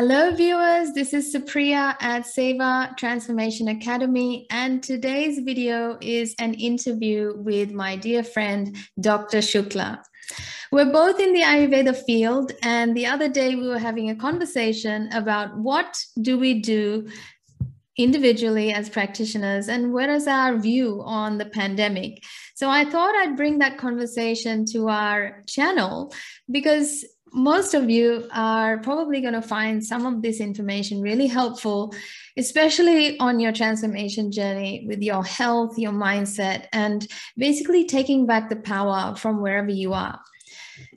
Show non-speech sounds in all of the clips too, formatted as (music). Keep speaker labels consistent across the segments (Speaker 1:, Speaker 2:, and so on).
Speaker 1: Hello, viewers. This is Supriya at Seva Transformation Academy, and today's video is an interview with my dear friend, Dr. Shukla. We're both in the Ayurveda field, and the other day we were having a conversation about what do we do individually as practitioners and what is our view on the pandemic. So I thought I'd bring that conversation to our channel because most of you are probably going to find some of this information really helpful, especially on your transformation journey with your health, your mindset, and basically taking back the power from wherever you are.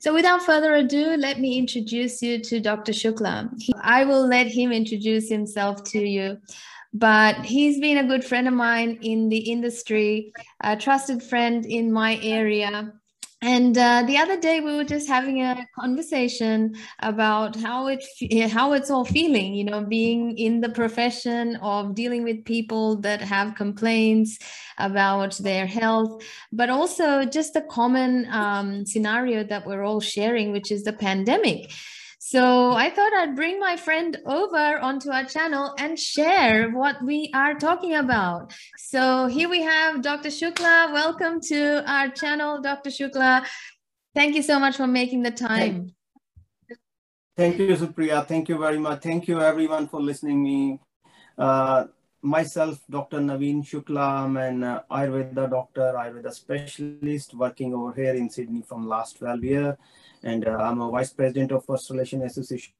Speaker 1: So, without further ado, let me introduce you to Dr. Shukla. I will let him introduce himself to you. But he's been a good friend of mine in the industry, a trusted friend in my area, and uh, the other day we were just having a conversation about how it how it's all feeling you know being in the profession of dealing with people that have complaints about their health but also just a common um, scenario that we're all sharing which is the pandemic so I thought I'd bring my friend over onto our channel and share what we are talking about. So here we have Dr. Shukla. Welcome to our channel, Dr. Shukla. Thank you so much for making the time.
Speaker 2: Thank you, Supriya. Thank you very much. Thank you, everyone, for listening me. Uh, myself, Dr. Naveen Shukla, I'm an uh, Ayurveda doctor, Ayurveda specialist working over here in Sydney from last 12 years and uh, I'm a vice president of First Relation Association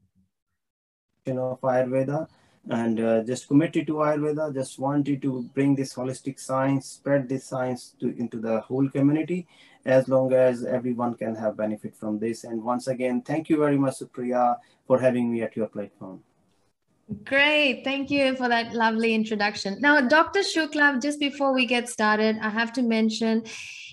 Speaker 2: of Ayurveda and uh, just committed to Ayurveda, just wanted to bring this holistic science, spread this science to into the whole community as long as everyone can have benefit from this. And once again, thank you very much, Supriya, for having me at your platform.
Speaker 1: Great. Thank you for that lovely introduction. Now, Dr. Shukla, just before we get started, I have to mention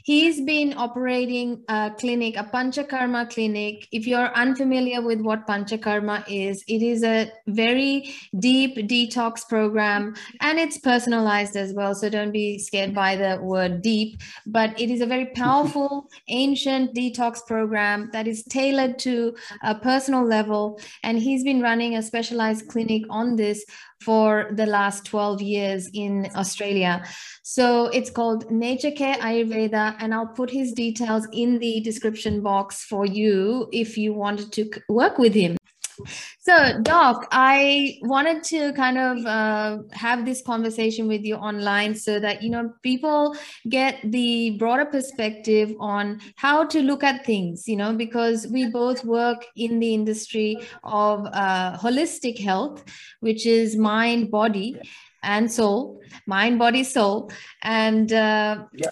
Speaker 1: He's been operating a clinic, a Panchakarma clinic. If you're unfamiliar with what Panchakarma is, it is a very deep detox program and it's personalized as well. So don't be scared by the word deep, but it is a very (laughs) powerful, ancient detox program that is tailored to a personal level. And he's been running a specialized clinic on this for the last 12 years in Australia. So it's called Nature Care Ayurveda, and I'll put his details in the description box for you if you wanted to work with him. So, Doc, I wanted to kind of uh, have this conversation with you online so that you know people get the broader perspective on how to look at things. You know, because we both work in the industry of uh, holistic health, which is mind, body, and soul, mind, body, soul, and uh, yeah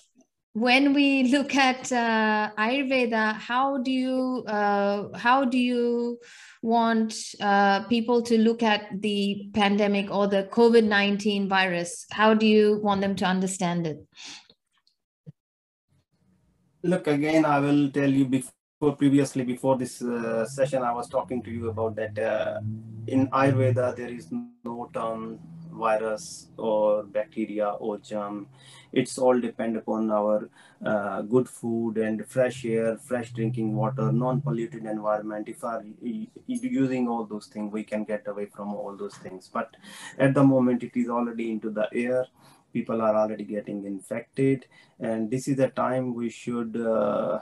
Speaker 1: when we look at uh, ayurveda how do you uh, how do you want uh, people to look at the pandemic or the covid-19 virus? How do you want them to understand it?
Speaker 2: Look again i will tell you before previously before this uh, session i was talking to you about that uh, in ayurveda there is no term virus or bacteria or germ. It's all depend upon our uh, good food and fresh air fresh drinking water non-polluted environment. If are using all those things we can get away from all those things. But at the moment it is already into the air. People are already getting infected. And this is the time we should uh,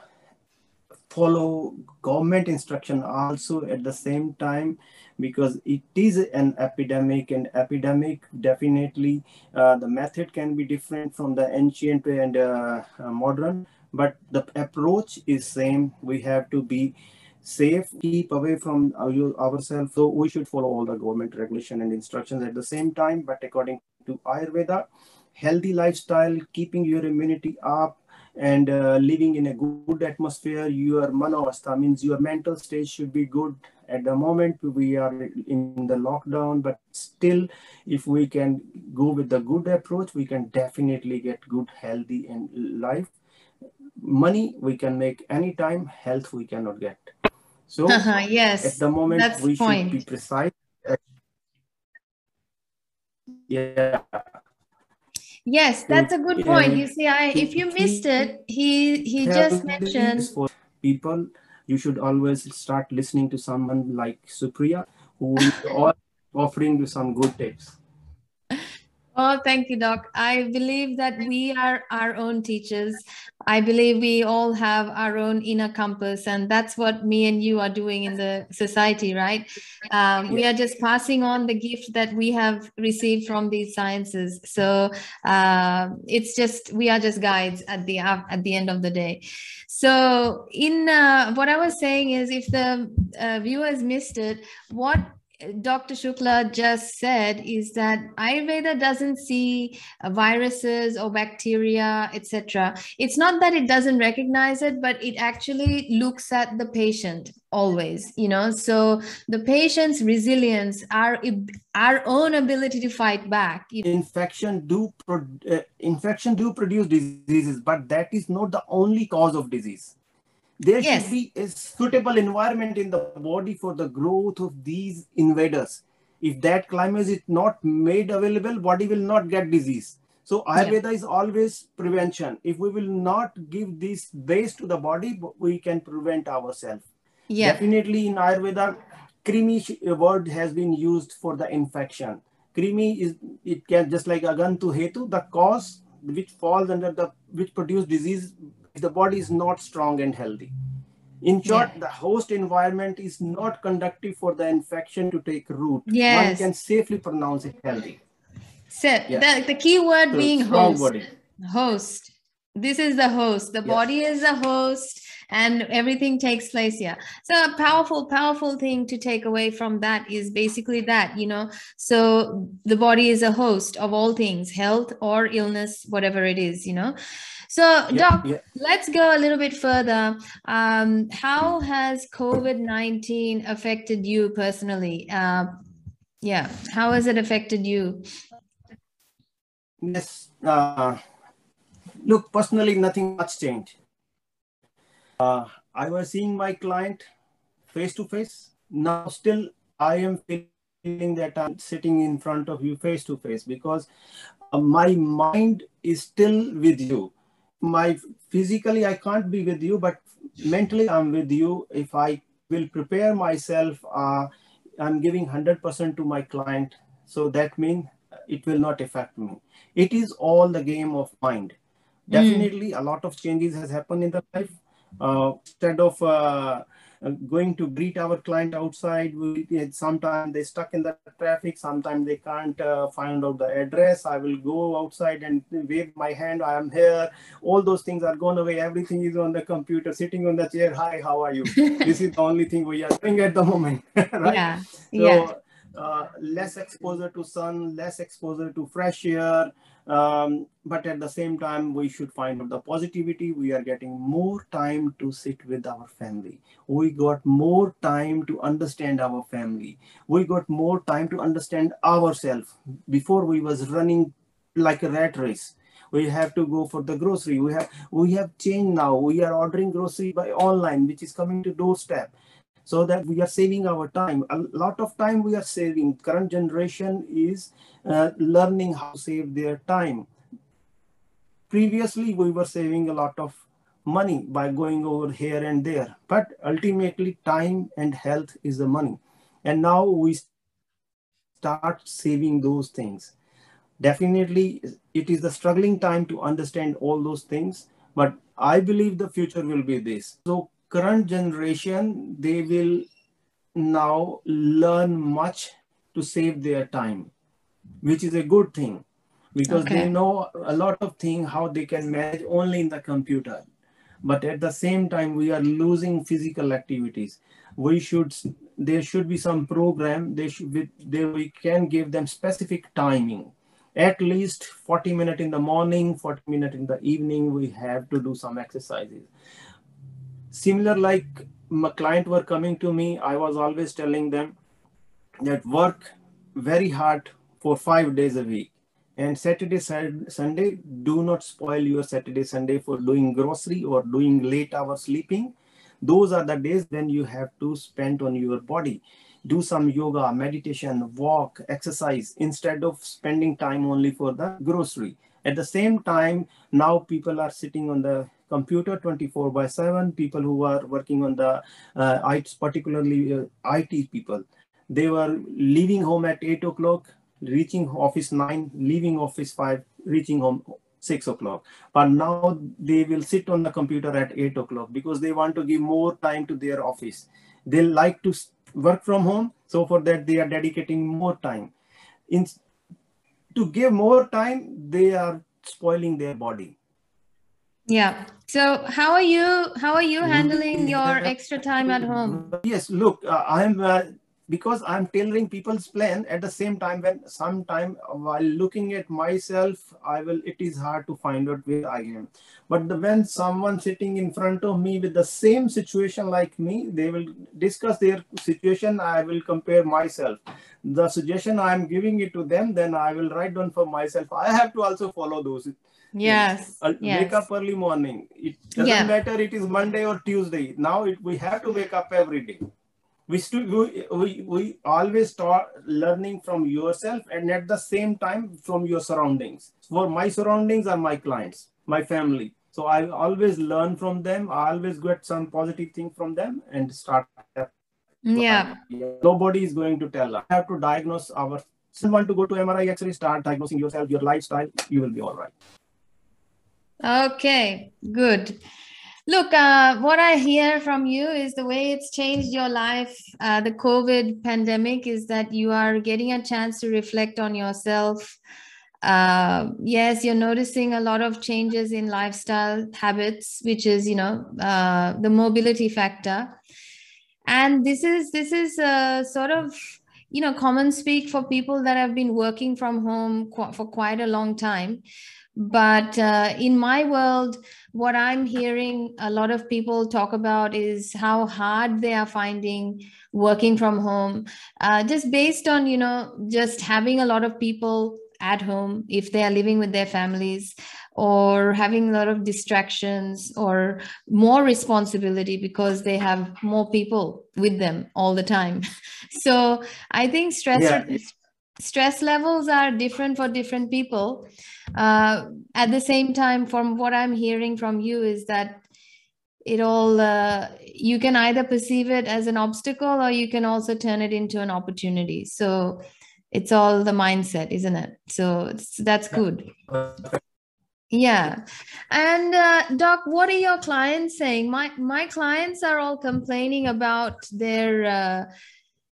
Speaker 2: follow government instruction also at the same time because it is an epidemic and epidemic definitely uh, the method can be different from the ancient and uh, uh, modern but the approach is same. We have to be safe keep away from our, ourselves. So we should follow all the government regulation and instructions at the same time but according to ayurveda healthy lifestyle keeping your immunity up and uh, living in a good atmosphere your manovastha means your mental state should be good. At the moment we are in the lockdown but still if we can go with the good approach we can definitely get good healthy and life. Money we can make anytime health we cannot get. So
Speaker 1: uh-huh, yes.
Speaker 2: at the moment
Speaker 1: That's
Speaker 2: we
Speaker 1: point.
Speaker 2: should be precise. Yeah
Speaker 1: Yes, that's a good point. You see, I if you missed it, he he just mentioned
Speaker 2: for people you should always start listening to someone like Supriya who is (laughs) offering you some good tips.
Speaker 1: Oh, thank you, Doc. I believe that we are our own teachers. I believe we all have our own inner compass, and that's what me and you are doing in the society, right? Um, we are just passing on the gift that we have received from these sciences. So uh, it's just we are just guides at the at the end of the day. So in uh, what I was saying is, if the uh, viewers missed it, what Dr. Shukla just said is that Ayurveda doesn't see uh, viruses or bacteria, etc. It's not that it doesn't recognize it, but it actually looks at the patient always. You know, so the patient's resilience, our our own ability to fight back.
Speaker 2: Infection do pro- uh, infection do produce diseases, but that is not the only cause of disease there yes. should be a suitable environment in the body for the growth of these invaders if that climate is not made available body will not get disease so ayurveda yeah. is always prevention if we will not give this base to the body we can prevent ourselves yeah. definitely in ayurveda krimi uh, word has been used for the infection krimi is it can just like agantu hetu the cause which falls under the which produce disease the body is not strong and healthy. In short, yeah. the host environment is not conductive for the infection to take root. Yes. One can safely pronounce it healthy.
Speaker 1: So the, the key word so being host. Body. Host. This is the host. The yes. body is a host and everything takes place here. So a powerful, powerful thing to take away from that is basically that, you know, so the body is a host of all things, health or illness, whatever it is, you know. So, yeah, Doc, yeah. let's go a little bit further. Um, how has COVID 19 affected you personally? Uh, yeah, how has it affected you?
Speaker 2: Yes. Uh, look, personally, nothing much changed. Uh, I was seeing my client face to face. Now, still, I am feeling that I'm sitting in front of you face to face because uh, my mind is still with you my physically I can't be with you, but mentally I'm with you. If I will prepare myself, uh, I'm giving 100% to my client. So that means it will not affect me. It is all the game of mind. Hmm. Definitely mm. a lot of changes has happened in the life. Uh, instead of uh, uh, going to greet our client outside. We, sometimes they're stuck in the traffic. Sometimes they can't uh, find out the address. I will go outside and wave my hand. I am here. All those things are gone away. Everything is on the computer, sitting on the chair. Hi, how are you? (laughs) this is the only thing we are doing at the moment, (laughs) right?
Speaker 1: Yeah. So, yeah.
Speaker 2: Uh, less exposure to sun, less exposure to fresh air, um, but at the same time, we should find out the positivity. We are getting more time to sit with our family. We got more time to understand our family. We got more time to understand ourselves. Before we was running like a rat race. We have to go for the grocery. We have we have changed now. We are ordering grocery by online, which is coming to doorstep so that we are saving our time. A lot of time we are saving. Current generation is uh, learning how to save their time. Previously, we were saving a lot of money by going over here and there, but ultimately time and health is the money. And now we start saving those things. Definitely, it is the struggling time to understand all those things, but I believe the future will be this. So current generation, they will now learn much to save their time, which is a good thing because okay. they know a lot of things how they can manage only in the computer. But at the same time, we are losing physical activities. We should there should be some program. They should be, they, we can give them specific timing at least 40 minutes in the morning 40 minutes in the evening we have to do some exercises similar like my client were coming to me i was always telling them that work very hard for five days a week. And saturday sunday do not spoil your saturday sunday for doing grocery or doing late hour sleeping. Those are the days when you have to spend on your body. Do some yoga meditation walk exercise instead of spending time only for the grocery at the same time now people are sitting on the computer 24 by 7 people who are working on the uh, IT, particularly uh, IT people. They were leaving home at 8 o'clock reaching office 9 leaving office 5 reaching home 6 o'clock. But now they will sit on the computer at 8 o'clock because they want to give more time to their office. They like to work from home so for that they are dedicating more time. In to give more time they are spoiling their body.
Speaker 1: Yeah. So how are you how are you handling your extra time at home?
Speaker 2: Yes look uh, i am uh, because i'm tailoring people's plan at the same time when sometime while looking at myself i will it is hard to find out where i am. But the, when someone sitting in front of me with the same situation like me they will discuss their situation i will compare myself. The suggestion i am giving it to them then i will write down for myself. I have to also follow those.
Speaker 1: Yes,
Speaker 2: uh,
Speaker 1: yes.
Speaker 2: wake up early morning. It doesn't
Speaker 1: Yeah.
Speaker 2: matter it is monday or tuesday. Now it, we have to wake up every day we still we, we, we always start learning from yourself and at the same time from your surroundings. For my surroundings are my clients my family. So i always learn from them. I always get some positive thing from them and start
Speaker 1: yeah.
Speaker 2: Nobody is going to tell I have to diagnose our someone to go to mri x-ray start diagnosing yourself your lifestyle you will be all right.
Speaker 1: Okay, good. Look, uh, what I hear from you is the way it's changed your life. Uh, the COVID pandemic is that you are getting a chance to reflect on yourself. Uh, yes, you're noticing a lot of changes in lifestyle habits, which is, you know, uh, the mobility factor. And this is this is uh, sort of you know common speak for people that have been working from home qu- for quite a long time but uh, in my world what i'm hearing a lot of people talk about is how hard they are finding working from home uh, just based on you know just having a lot of people at home if they are living with their families or having a lot of distractions or more responsibility because they have more people with them all the time (laughs) so i think stress
Speaker 2: Yeah.
Speaker 1: Stress levels are different for different people. Uh, at the same time from what i'm hearing from you is that it all uh, you can either perceive it as an obstacle or you can also turn it into an opportunity. So it's all the mindset isn't it? So that's good. Yeah. And uh, doc what are your clients saying? My my clients are all complaining about their uh,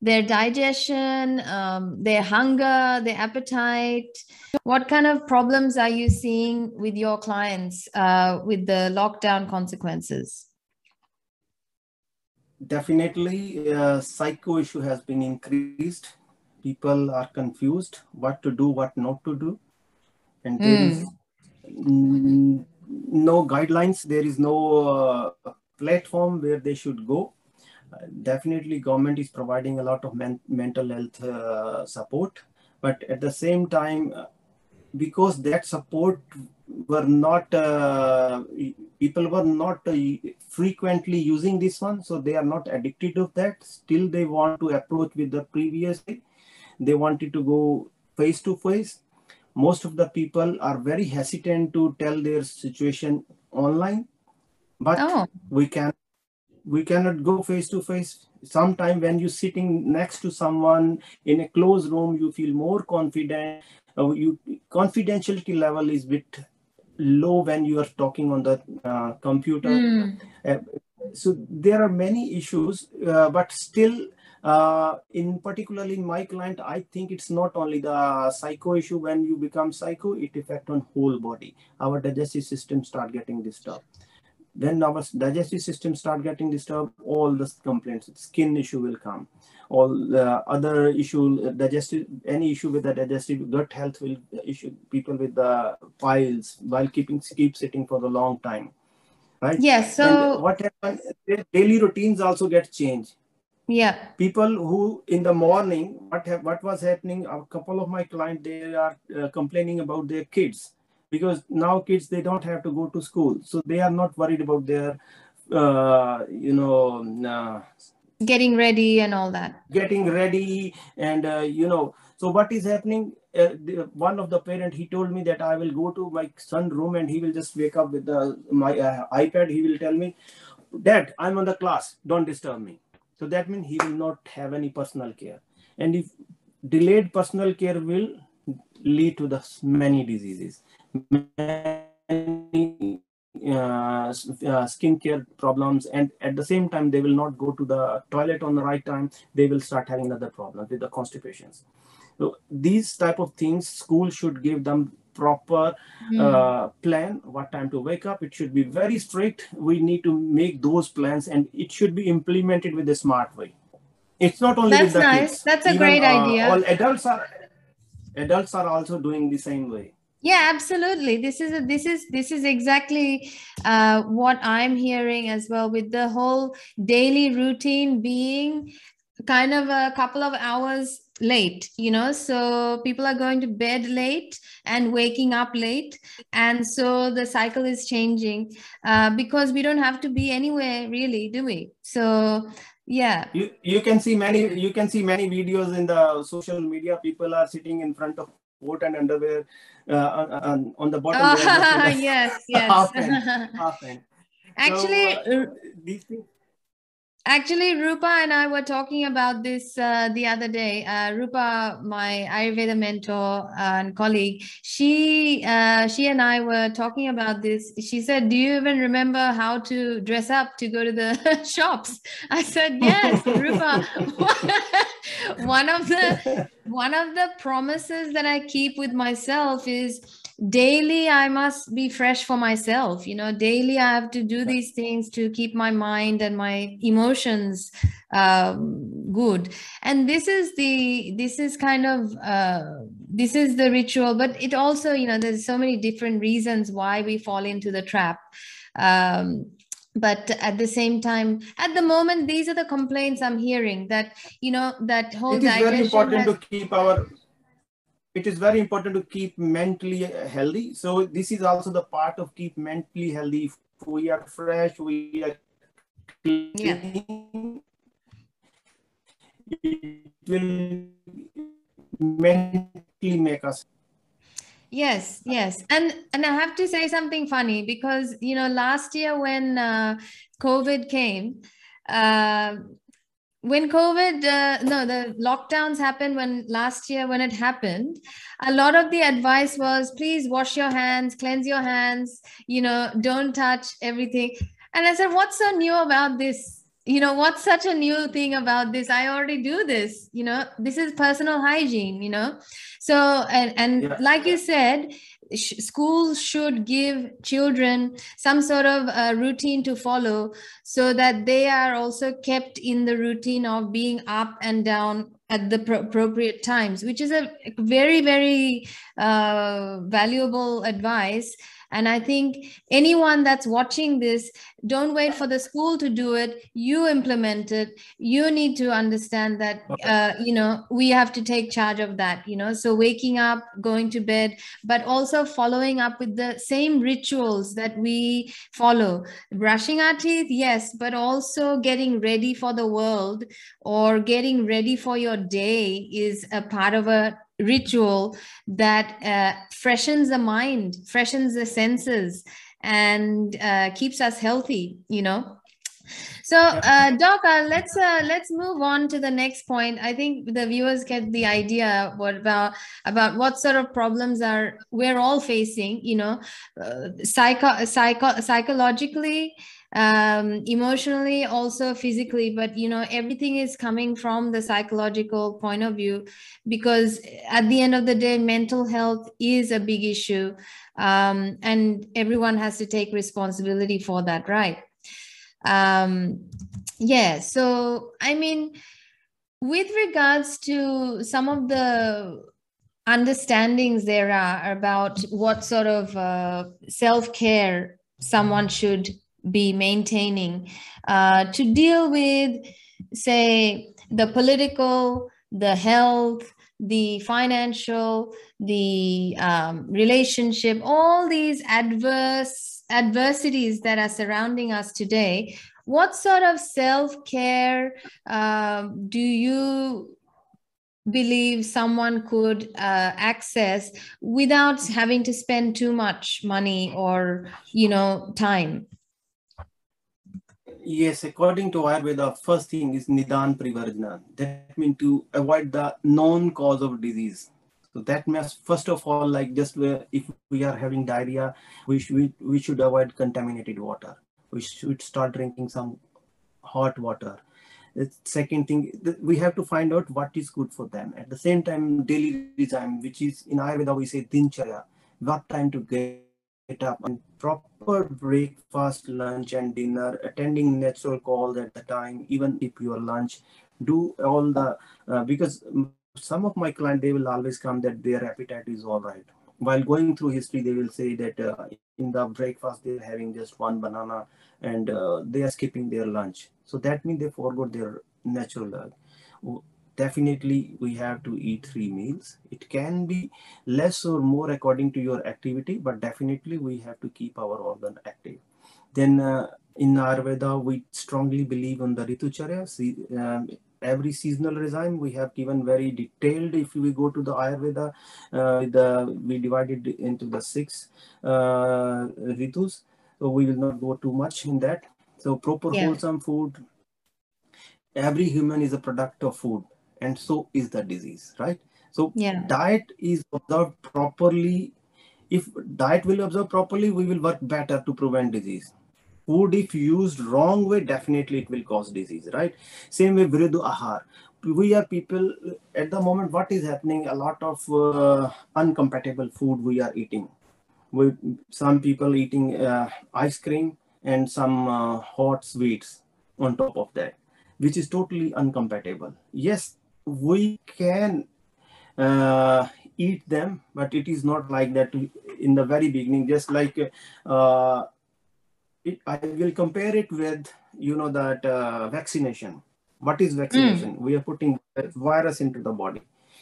Speaker 1: their digestion um, their hunger their appetite. What kind of problems are you seeing with your clients uh, with the lockdown consequences?
Speaker 2: Definitely uh, psycho issue has been increased. People are confused what to do what not to do. And there is mm, no guidelines. There is no uh, platform where they should go definitely government is providing a lot of men- mental health uh, support but at the same time uh, because that support were not uh, people were not uh, frequently using this one so they are not addicted of that. Still they want to approach with the previous they wanted to go face to face. Most of the people are very hesitant to tell their situation online but
Speaker 1: oh.
Speaker 2: we can we cannot go face to face. Sometime when you're sitting next to someone in a closed room you feel more confident. Uh, you confidentiality level is bit low when you are talking on the uh, computer.
Speaker 1: Mm.
Speaker 2: uh, so there are many issues uh, but still uh, in particularly in my client i think it's not only the psycho issue. When you become psycho it affect on whole body. Our digestive system start getting disturbed when our digestive system start getting disturbed all the complaints skin issue will come. All the other issue digestive any issue with the digestive gut health will issue people with the piles while keeping keep sitting for the long time right?
Speaker 1: Yes so
Speaker 2: and what happens their daily routines also get changed.
Speaker 1: Yeah.
Speaker 2: People who in the morning what have, what was happening a couple of my clients they are uh, complaining about their kids because now kids they don't have to go to school. So they are not worried about their uh, you know uh,
Speaker 1: getting ready and all that.
Speaker 2: getting ready and uh, you know. So what is happening? Uh, the, one of the parent he told me that i will go to my son room and he will just wake up with the my uh, ipad. He will tell me dad i'm on the class. Don't disturb me. So that means he will not have any personal care. And if delayed personal care will lead to the many diseases many uh, uh, skincare problems and at the same time they will not go to the toilet on the right time. They will start having other problems with the constipations. So these type of things school should give them proper mm. uh, plan what time to wake up. It should be very strict. We need to make those plans and it should be implemented with a smart way. It's not only
Speaker 1: that's nice
Speaker 2: kids.
Speaker 1: that's a Even, great uh, idea.
Speaker 2: all adults are adults are also doing the same way
Speaker 1: yeah absolutely. This is a, this is this is exactly uh, what i'm hearing as well with the whole daily routine being kind of a couple of hours late you know? So people are going to bed late and waking up late and so the cycle is changing uh, because we don't have to be anywhere really do we? So yeah.
Speaker 2: You you can see many you can see many videos in the social media. People are sitting in front of coat and underwear on, on the bottom.
Speaker 1: Uh, (laughs) yes, (laughs) yes.
Speaker 2: often, often. (laughs)
Speaker 1: Actually, so, uh, these things Actually, Rupa and I were talking about this uh, the other day. Uh, Rupa, my Ayurveda mentor and colleague, she uh, she and I were talking about this. She said, "Do you even remember how to dress up to go to the (laughs) shops?" I said, "Yes, Rupa." (laughs) (laughs) one of the one of the promises that I keep with myself is daily i must be fresh for myself you know daily i have to do these things to keep my mind and my emotions um, good. And this is the this is kind of uh, this is the ritual but it also you know there's so many different reasons why we fall into the trap. Um, but at the same time at the moment these are the complaints i'm hearing that you know that whole
Speaker 2: it is very important has, to keep our it is very important to keep mentally healthy. So this is also the part of keep mentally healthy. If we are fresh, we are clean. Yeah. It will mentally make us
Speaker 1: yes yes and and i have to say something funny because you know last year when uh, covid came uh, when covid uh, no the lockdowns happened when last year when it happened a lot of the advice was please wash your hands cleanse your hands you know don't touch everything. And i said what's so new about this? You know what's such a new thing about this? I already do this you know? This is personal hygiene you know? So and and yeah. like you said schools should give children some sort of routine to follow so that they are also kept in the routine of being up and down at the pro- appropriate times which is a very very uh, valuable advice and I think anyone that's watching this, don't wait for the school to do it. You implement it. You need to understand that, uh, you know, we have to take charge of that, you know. So waking up, going to bed, but also following up with the same rituals that we follow. Brushing our teeth, yes, but also getting ready for the world or getting ready for your day is a part of a ritual that uh, freshens the mind, freshens the senses, and uh, keeps us healthy. You know. So, uh, Doc, uh, let's uh, let's move on to the next point. I think the viewers get the idea what about about what sort of problems are we're all facing. You know, uh, psycho, psycho psychologically um, emotionally also physically but you know everything is coming from the psychological point of view because at the end of the day mental health is a big issue um, and everyone has to take responsibility for that right? Um, yeah so i mean with regards to some of the understandings there are about what sort of uh, self-care someone should be maintaining uh, to deal with, say, the political, the health, the financial, the um, relationship, all these adverse adversities that are surrounding us today. What sort of self care uh, do you believe someone could uh, access without having to spend too much money or you know time
Speaker 2: yes, according to Ayurveda, first thing is Nidan Parivarjana. That means to avoid the known cause of disease. So that means first of all, like just if we are having diarrhea, we should we should avoid contaminated water. We should start drinking some hot water. The second thing, we have to find out what is good for them. At the same time, daily regime, which is in Ayurveda we say dincharya, what time to get up. And proper breakfast, lunch, and dinner, attending natural calls at the time, even if your lunch, do all the uh, because some of my clients they will always come that their appetite is all right. While going through history they will say that uh, in the breakfast they're having just one banana and uh, they are skipping their lunch. So that means they forgot their natural uh, definitely we have to eat three meals. It can be less or more according to your activity but definitely we have to keep our organ active. Then uh, in ayurveda we strongly believe on the ritucharya. See, um, every seasonal regime we have given very detailed if we go to the ayurveda uh, the we divided into the six uh, ritus. So we will not go too much in that. So proper yeah. wholesome food. Every human is a product of food and so is the disease right? So yeah. diet is observed properly. If diet will observe properly we will work better to prevent disease. Food if used wrong way definitely it will cause disease right? Same way viruddha ahar we are people at the moment what is happening a lot of uh, uncompatible food we are eating. We some people eating uh, ice cream and some uh, hot sweets on top of that which is totally uncompatible. Yes we can uh, eat them but it is not like that in the very beginning just like uh, it, I will compare it with, you know, that uh, vaccination. What is vaccination? Mm. We are putting virus into the body.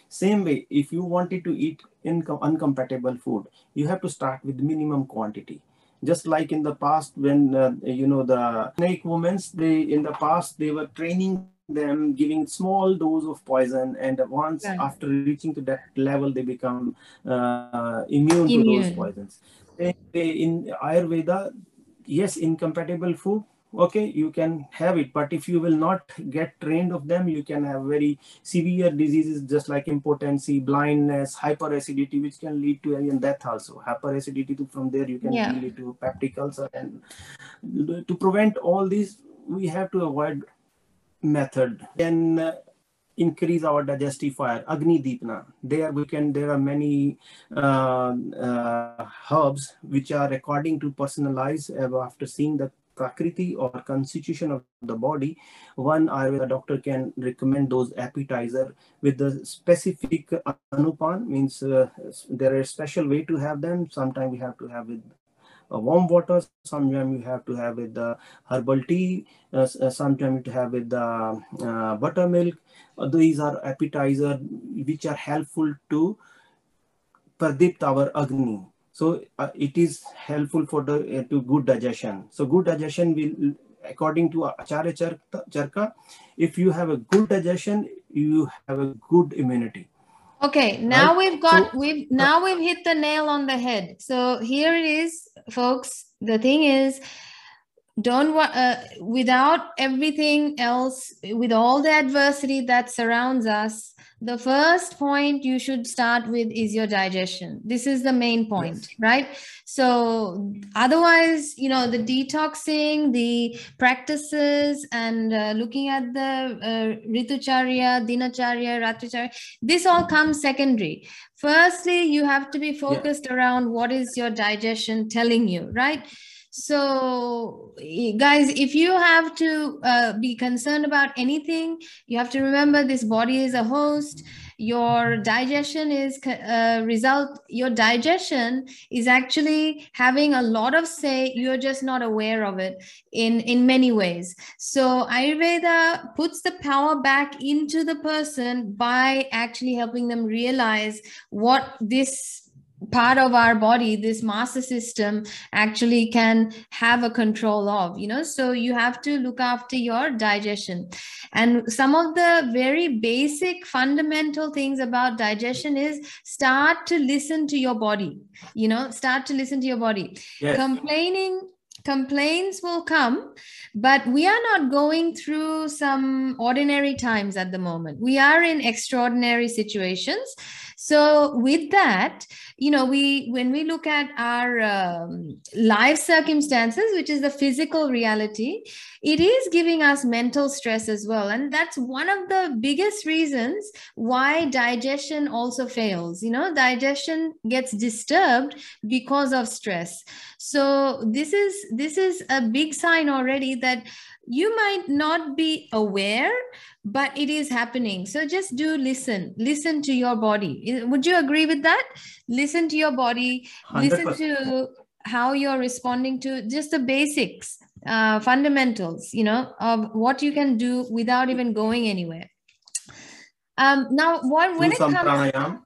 Speaker 2: Same way, if you wanted to eat uncompatible food, you have to start with minimum quantity. Just like in the past, when uh, you know the snake women, they in the past they were training them giving small dose of poison and once right. after reaching to that level they become uh, immune, immune, to those poisons in ayurveda yes incompatible food okay you can have it but if you will not get trained of them you can have very severe diseases just like impotency blindness hyperacidity which can lead to even death also hyperacidity from there you can yeah. lead to peptic ulcer and to prevent all these we have to avoid method uh, increase our digestive fire agni deepna there we can there are many uh, uh, herbs which are according to personalize uh, after seeing the prakriti or constitution of the body one ayurveda doctor can recommend those appetizer with the specific anupan means uh, there is special way to have them. Sometimes we have to have with uh, warm water sometimes you have to have with the herbal tea uh, uh sometimes you have with the uh, buttermilk. Uh, these are appetizer which are helpful to pradipt our agni. So uh, it is helpful for the to good digestion. So good digestion will according to acharya Charak if you have a good digestion you have a good immunity
Speaker 1: Okay, now right? we've got so, we've now we've hit the nail on the head. So here it is, folks. The thing is, don't uh, without everything else, with all the adversity that surrounds us, the first point you should start with is your digestion. This is the main point right? So otherwise you know the detoxing the practices and uh, looking at the uh, ritucharya dinacharya ratricharya this all comes secondary. Firstly you have to be focused yeah. around what is your digestion telling you right so guys if you have to uh, be concerned about anything you have to remember this body is a host. Your digestion is a uh, result your digestion is actually having a lot of say. You're just not aware of it in in many ways. So ayurveda puts the power back into the person by actually helping them realize what this part of our body this master system actually can have a control of you know so you have to look after your digestion and some of the very basic fundamental things about digestion is start to listen to your body you know start to listen to your body yes. complaining complaints will come, but we are not going through some ordinary times at the moment. We are in extraordinary situations. So, with that, you know, we when we look at our um, life circumstances, which is the physical reality, it is giving us mental stress as well, and that's one of the biggest reasons why digestion also fails. You know, digestion gets disturbed because of stress. So, this is this is a big sign already that you might not be aware but it is happening. So just do listen. Listen to your body. Would you agree with that? Listen to your body. 100%. listen to how you're responding to just the basics uh, fundamentals you know of what you can do without even going anywhere. Um, now what, when do it comes pranayam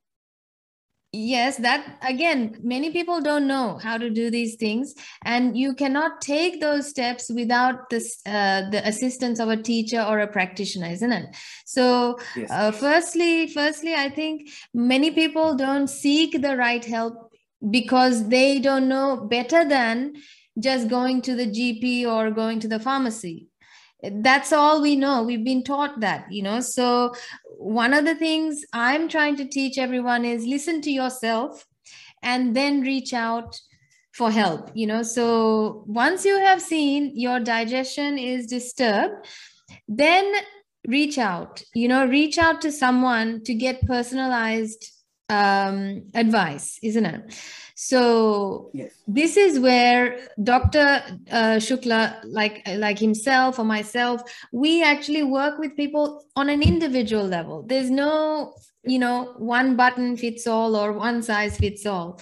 Speaker 1: yes that again many people don't know how to do these things and you cannot take those steps without this uh, the assistance of a teacher or a practitioner isn't it so yes. uh, firstly firstly i think many people don't seek the right help because they don't know better than just going to the gp or going to the pharmacy that's all we know. We've been taught that you know? So one of the things i'm trying to teach everyone is listen to yourself and then reach out for help you know? So once you have seen your digestion is disturbed then reach out you know? Reach out to someone to get personalized um, advice isn't it so yes. this is where Dr. Uh, Shukla, like like himself or myself, we actually work with people on an individual level. There's no, you know, one button fits all or one size fits all.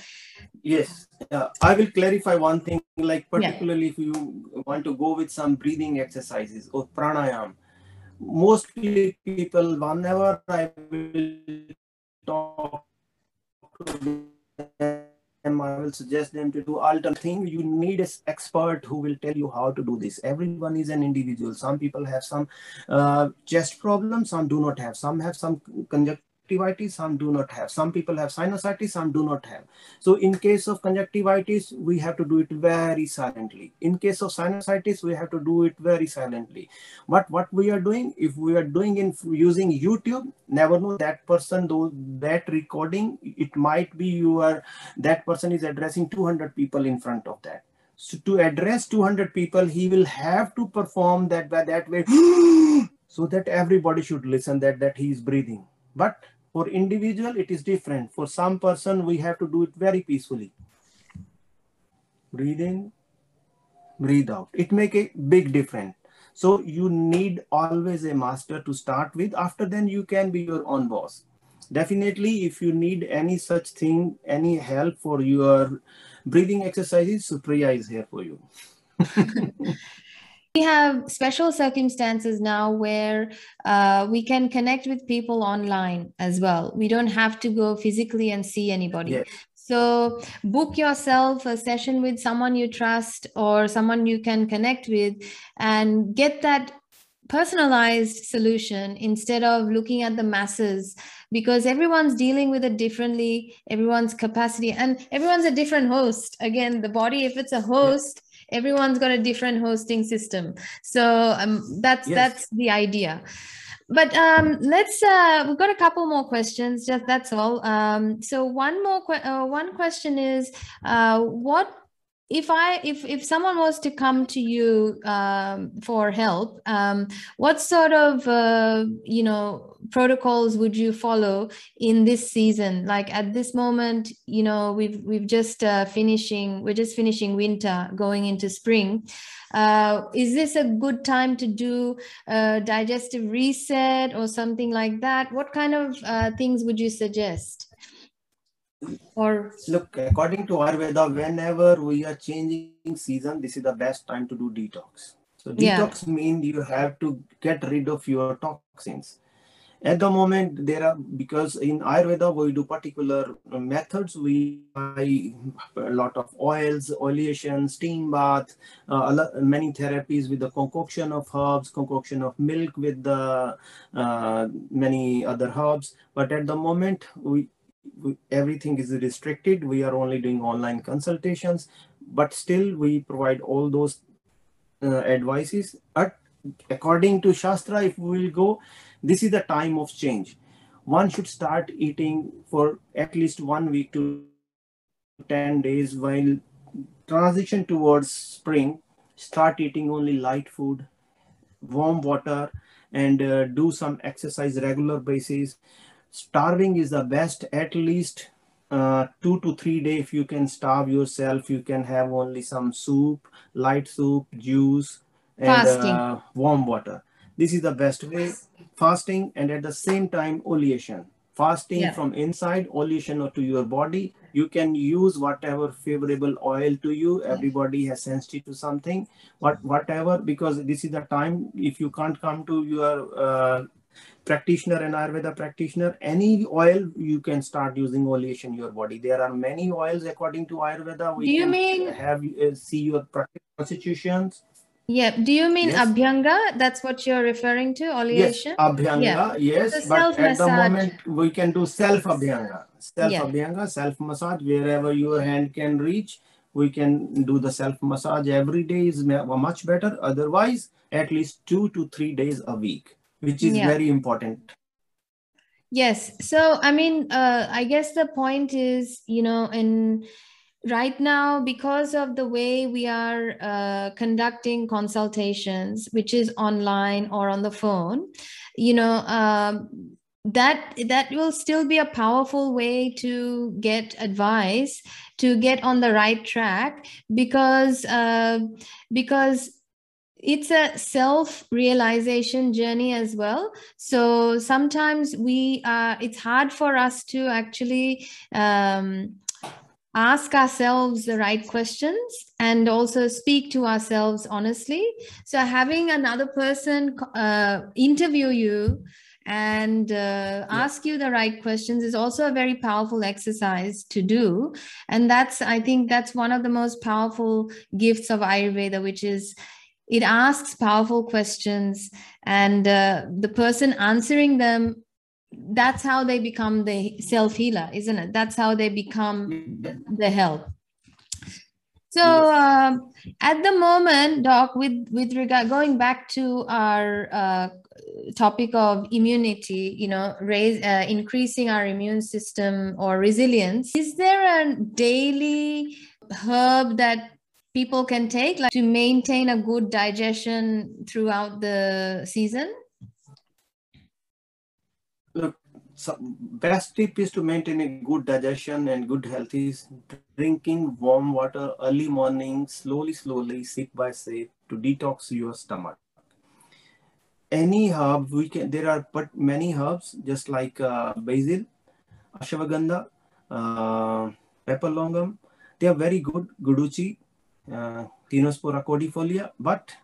Speaker 2: Yes, uh, I will clarify one thing. Like particularly yeah. if you want to go with some breathing exercises or pranayam, mostly people whenever I will talk to them them i will suggest them to do alternate thing. You need an expert who will tell you how to do this. Everyone is an individual. Some people have some uh, chest problems some do not have. Some have some conjunctivitis conjunctivitis, some do not have. Some people have sinusitis, some do not have. So in case of conjunctivitis, we have to do it very silently. In case of sinusitis, we have to do it very silently. But what we are doing, if we are doing in using YouTube, never know that person, though that recording, it might be you are, that person is addressing 200 people in front of that. So to address 200 people, he will have to perform that by that way (gasps) so that everybody should listen that that he is breathing. But for individual, it is different. For some person, we have to do it very peacefully. Breathe in, breathe out. It make a big difference. So you need always a master to start with. After then, you can be your own boss. Definitely, if you need any such thing, any help for your breathing exercises, Supriya is here for you. (laughs)
Speaker 1: we have special circumstances now where uh, we can connect with people online as well. We don't have to go physically and see anybody. Yes. So book yourself a session with someone you trust or someone you can connect with and get that personalized solution instead of looking at the masses because everyone's dealing with it differently everyone's capacity and everyone's a different host again the body if it's a host everyone's got a different hosting system. So um, that's yes. that's the idea. But um, let's uh, we've got a couple more questions just that's all. Um, so one more que- uh, one question is uh, what if i if if someone was to come to you um, for help um, what sort of uh, you know protocols would you follow in this season? Like at this moment you know we've we've just uh, finishing we're just finishing winter going into spring. Uh, is this a good time to do a digestive reset or something like that? What kind of uh, things would you suggest or
Speaker 2: look according to ayurveda whenever we are changing season this is the best time to do detox. So detox yeah. means you have to get rid of your toxins. At the moment there are because in ayurveda we do particular methods. We buy a lot of oils oleation steam bath uh, many therapies with the concoction of herbs concoction of milk with the uh, many other herbs. But at the moment we everything is restricted we are only doing online consultations but still we provide all those uh, advices. But according to Shastra, if we will go, this is the time of change. One should start eating for at least one week to 10 days while transition towards spring, start eating only light food, warm water, and uh, do some exercise regular basis. Starving is the best, at least uh, two to three days. If you can starve yourself, you can have only some soup, light soup, juice, and uh, warm water. This is the best way. Fasting and at the same time, oleation fasting yeah. from inside oleation to your body you can use whatever favorable oil to you everybody has sensitive to something but whatever because this is the time if you can't come to your uh, practitioner and ayurveda practitioner any oil you can start using oleation your body there are many oils according to ayurveda
Speaker 1: we do you mean
Speaker 2: have uh, see your practice constitutions
Speaker 1: yeah. Do you mean yes. Abhyanga? That's what you're referring to, oleation?
Speaker 2: Yes, Abhyanga, yeah. yes. but at the moment, we can do self Abhyanga. Self yeah. Abhyanga, self massage, wherever your hand can reach. We can do the self massage every day is much better. Otherwise, at least two to three days a week, which is yeah. very important.
Speaker 1: Yes. So, I mean, uh, I guess the point is, you know, in right now because of the way we are uh, conducting consultations which is online or on the phone you know um, that that will still be a powerful way to get advice to get on the right track because uh, because it's a self realization journey as well. So sometimes we uh, it's hard for us to actually um, ask ourselves the right questions and also speak to ourselves honestly. So having another person uh, interview you and uh, yeah. ask you the right questions is also a very powerful exercise to do. And that's i think that's one of the most powerful gifts of ayurveda which is it asks powerful questions and uh, the person answering them that's how they become the self healer, isn't it? That's how they become the help. So um, at the moment, Doc, with with regard going back to our uh, topic of immunity, you know, raise uh, increasing our immune system or resilience, is there a daily herb that people can take like to maintain a good digestion throughout the season?
Speaker 2: Look, so best tip is to maintain a good digestion and good health is drinking warm water early morning, slowly, slowly, sip by sip to detox your stomach. Any herb we can, there are but many herbs just like uh, basil, ashwagandha, uh, Piper longum. They are very good, guduchi, uh, Tinospora but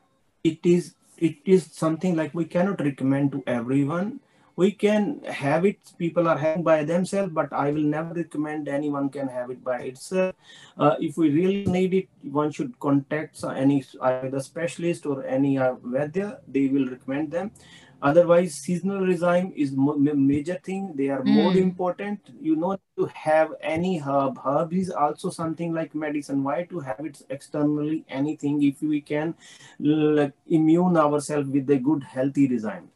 Speaker 2: it is it is something like we cannot recommend to everyone. We can have it people are having by themselves but i will never recommend anyone can have it by itself. Uh, if we really need it one should contact any either specialist or any uh, they will recommend them otherwise seasonal regime is major thing they are mm. more hmm. important you know to have any herb herb is also something like medicine why to have it externally anything if we can like immune ourselves with a good healthy regime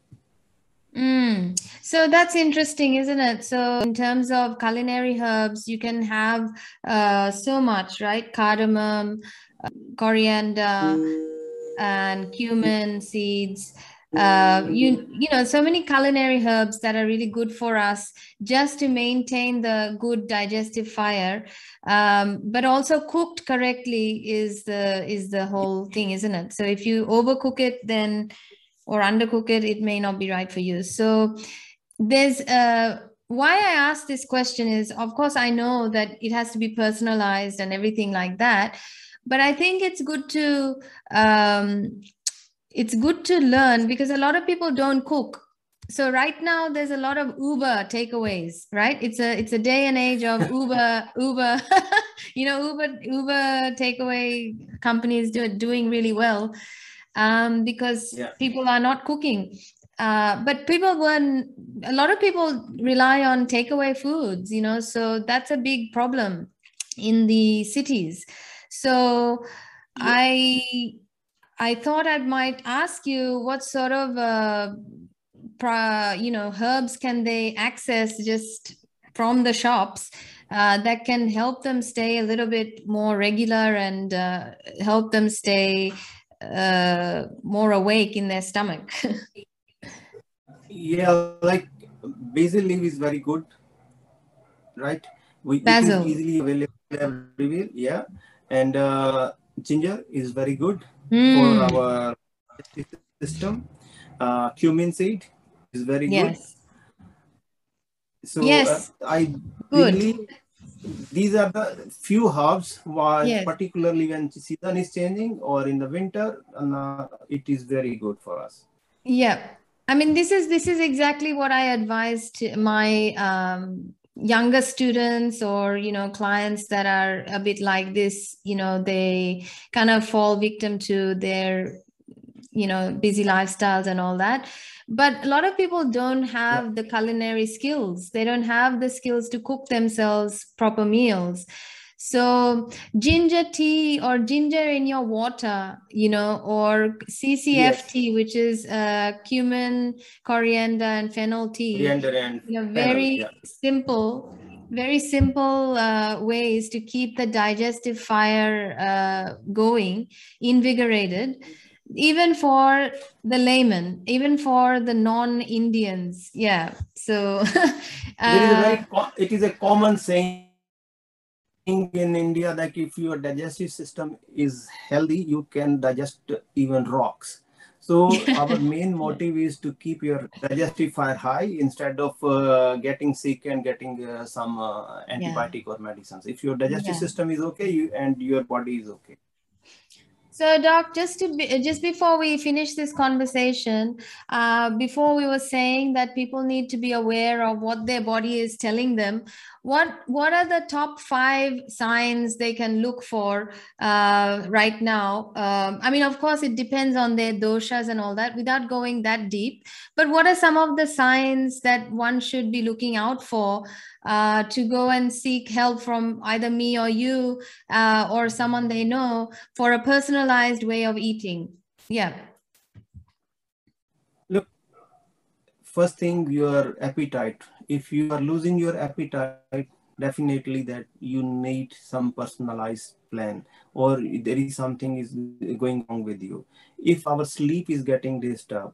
Speaker 1: Mm. So that's interesting, isn't it? So, in terms of culinary herbs, you can have uh, so much, right? Cardamom, uh, coriander, and cumin seeds. Uh, you you know so many culinary herbs that are really good for us just to maintain the good digestive fire. Um, but also cooked correctly is the is the whole thing isn't it? So if you overcook it then or undercook it, it may not be right for you. So there's uh, why I ask this question is, of course, I know that it has to be personalized and everything like that, but I think it's good to um, it's good to learn because a lot of people don't cook. So right now there's a lot of Uber takeaways, right? It's a it's a day and age of (laughs) Uber Uber, (laughs) you know Uber Uber takeaway companies do, doing really well um, because yeah. people are not cooking. Uh, but people when a lot of people rely on takeaway foods, you know, so that's a big problem in the cities. So I I thought I might ask you what sort of uh, you know herbs can they access just from the shops uh, that can help them stay a little bit more regular and uh, help them stay uh, more awake in their stomach. (laughs)
Speaker 2: yeah, like basil leaf is very good, right?
Speaker 1: We, basil.
Speaker 2: easily available everywhere. Yeah, and uh, ginger is very good mm. for our system. Uh, cumin seed is very yes. good. So yes. Uh, I good. believe these are the few herbs why yes. particularly when season is changing or in the winter uh, it is very good for us
Speaker 1: yeah i mean this is this is exactly what i advise to my um, younger students or you know clients that are a bit like this you know they kind of fall victim to their you know busy lifestyles and all that. But a lot of people don't have yeah. the culinary skills. They don't have the skills to cook themselves proper meals so ginger tea or ginger in your water you know or ccft yes. which is uh, cumin coriander and fennel tea
Speaker 2: coriander and
Speaker 1: you know, very fennel, yeah. simple very simple uh, ways to keep the digestive fire uh, going invigorated even for the layman even for the non-indians yeah so (laughs)
Speaker 2: uh, it is a common saying in india that if your digestive system is healthy you can digest even rocks so (laughs) our main motive is to keep your digestive fire high instead of uh, getting sick and getting uh, some uh, antibiotic yeah. or medicines if your digestive yeah. system is okay you, and your body is okay
Speaker 1: so, Doc, just to be, just before we finish this conversation, uh, before we were saying that people need to be aware of what their body is telling them. What what are the top five signs they can look for uh, right now? Um, I mean, of course, it depends on their doshas and all that. Without going that deep, but what are some of the signs that one should be looking out for uh, to go and seek help from either me or you uh, or someone they know for a personalized way of eating. Yeah.
Speaker 2: Look, first thing, your appetite. If you are losing your appetite, definitely that you need some personalized plan or there is something is going wrong with you. If our sleep is getting disturbed,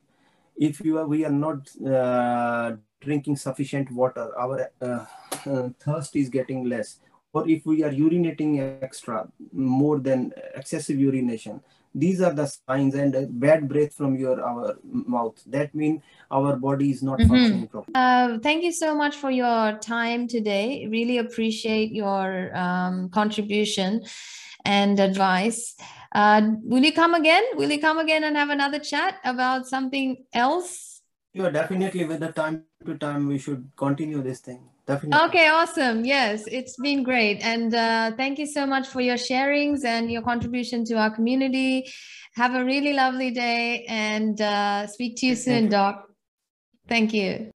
Speaker 2: if you are, we are not uh, drinking sufficient water, our uh, uh, thirst is getting less. Or if we are urinating extra, more than excessive urination, these are the signs and bad breath from your our mouth. That means our body is not mm-hmm. functioning properly.
Speaker 1: Uh, thank you so much for your time today. Really appreciate your um, contribution and advice. Uh, will you come again? Will you come again and have another chat about something else?
Speaker 2: Sure, definitely. With the time to time, we should continue this thing. Definitely.
Speaker 1: Okay, awesome. Yes, it's been great. And uh, thank you so much for your sharings and your contribution to our community. Have a really lovely day and uh, speak to you soon, Doc. Thank you.